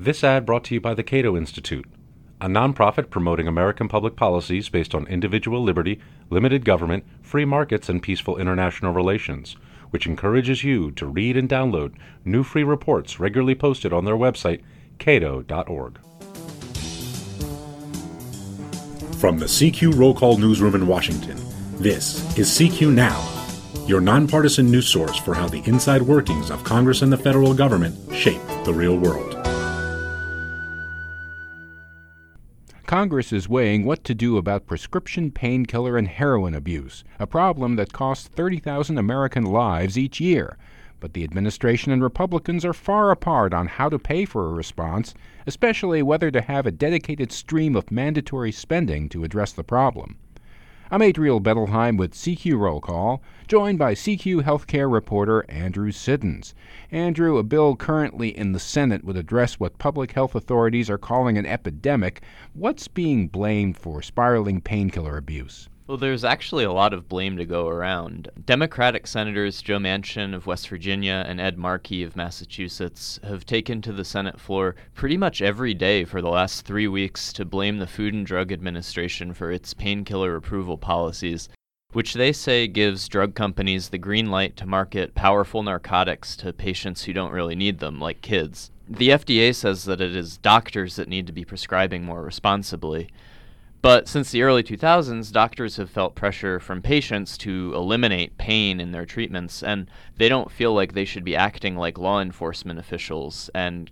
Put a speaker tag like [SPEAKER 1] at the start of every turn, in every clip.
[SPEAKER 1] This ad brought to you by the Cato Institute, a nonprofit promoting American public policies based on individual liberty, limited government, free markets, and peaceful international relations, which encourages you to read and download new free reports regularly posted on their website, cato.org. From the CQ Roll Call Newsroom in Washington, this is CQ Now, your nonpartisan news source for how the inside workings of Congress and the federal government shape the real world.
[SPEAKER 2] Congress is weighing what to do about prescription painkiller and heroin abuse, a problem that costs 30,000 American lives each year. But the administration and Republicans are far apart on how to pay for a response, especially whether to have a dedicated stream of mandatory spending to address the problem. I'm Adriel Bettelheim with CQ Roll Call, joined by CQ healthcare reporter Andrew Siddons. Andrew, a bill currently in the Senate would address what public health authorities are calling an epidemic. What's being blamed for spiraling painkiller abuse?
[SPEAKER 3] Well, there's actually a lot of blame to go around. Democratic Senators Joe Manchin of West Virginia and Ed Markey of Massachusetts have taken to the Senate floor pretty much every day for the last three weeks to blame the Food and Drug Administration for its painkiller approval policies, which they say gives drug companies the green light to market powerful narcotics to patients who don't really need them, like kids. The FDA says that it is doctors that need to be prescribing more responsibly. But since the early 2000s, doctors have felt pressure from patients to eliminate pain in their treatments, and they don't feel like they should be acting like law enforcement officials, and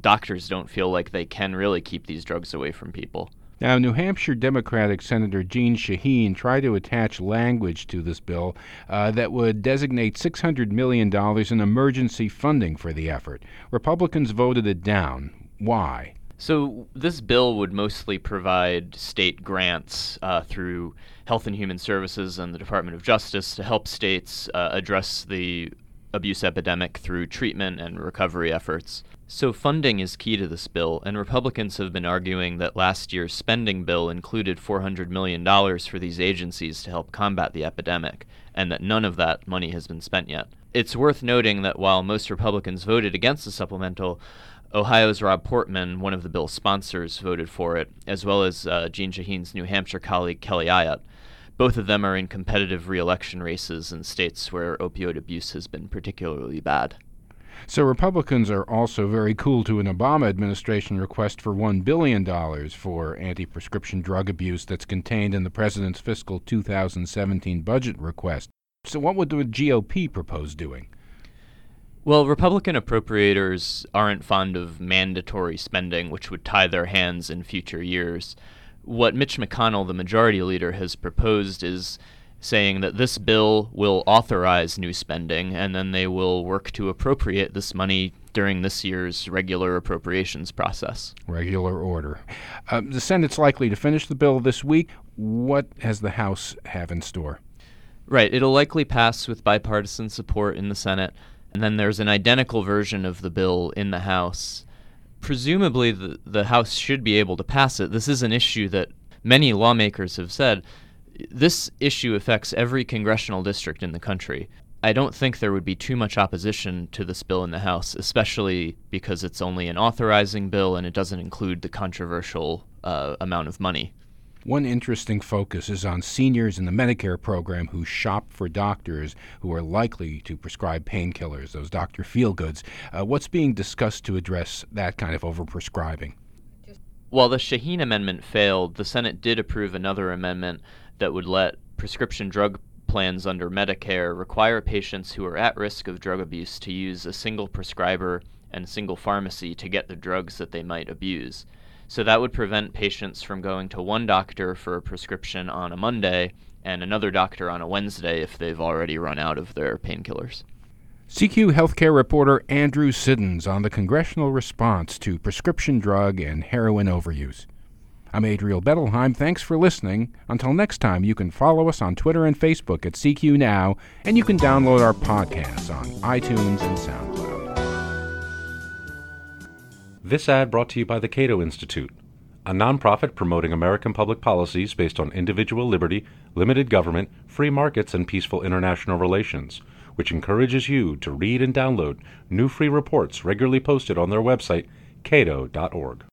[SPEAKER 3] doctors don't feel like they can really keep these drugs away from people.
[SPEAKER 2] Now, New Hampshire Democratic Senator Jeanne Shaheen tried to attach language to this bill uh, that would designate $600 million in emergency funding for the effort. Republicans voted it down. Why?
[SPEAKER 3] So, this bill would mostly provide state grants uh, through Health and Human Services and the Department of Justice to help states uh, address the abuse epidemic through treatment and recovery efforts. So, funding is key to this bill, and Republicans have been arguing that last year's spending bill included $400 million for these agencies to help combat the epidemic, and that none of that money has been spent yet. It's worth noting that while most Republicans voted against the supplemental, Ohio's Rob Portman, one of the bill's sponsors, voted for it, as well as uh, Jeanne Shaheen's New Hampshire colleague Kelly Ayotte. Both of them are in competitive reelection races in states where opioid abuse has been particularly bad.
[SPEAKER 2] So Republicans are also very cool to an Obama administration request for $1 billion for anti prescription drug abuse that's contained in the president's fiscal 2017 budget request. So, what would the GOP propose doing?
[SPEAKER 3] Well, Republican appropriators aren't fond of mandatory spending, which would tie their hands in future years. What Mitch McConnell, the majority leader, has proposed is saying that this bill will authorize new spending and then they will work to appropriate this money during this year's regular appropriations process.
[SPEAKER 2] Regular order. Uh, the Senate's likely to finish the bill this week. What has the House have in store?
[SPEAKER 3] Right. It'll likely pass with bipartisan support in the Senate. And then there's an identical version of the bill in the House. Presumably, the, the House should be able to pass it. This is an issue that many lawmakers have said this issue affects every congressional district in the country. I don't think there would be too much opposition to this bill in the House, especially because it's only an authorizing bill and it doesn't include the controversial uh, amount of money.
[SPEAKER 2] One interesting focus is on seniors in the Medicare program who shop for doctors who are likely to prescribe painkillers, those Dr. Feelgoods. Uh, what's being discussed to address that kind of overprescribing?
[SPEAKER 3] While the Shaheen amendment failed, the Senate did approve another amendment that would let prescription drug plans under Medicare require patients who are at risk of drug abuse to use a single prescriber and single pharmacy to get the drugs that they might abuse. So that would prevent patients from going to one doctor for a prescription on a Monday and another doctor on a Wednesday if they've already run out of their painkillers.
[SPEAKER 2] CQ healthcare reporter Andrew Siddons on the congressional response to prescription drug and heroin overuse. I'm Adriel Bettelheim. Thanks for listening. Until next time, you can follow us on Twitter and Facebook at CQ Now, and you can download our podcasts on iTunes and SoundCloud.
[SPEAKER 1] This ad brought to you by the Cato Institute, a nonprofit promoting American public policies based on individual liberty, limited government, free markets, and peaceful international relations, which encourages you to read and download new free reports regularly posted on their website, cato.org.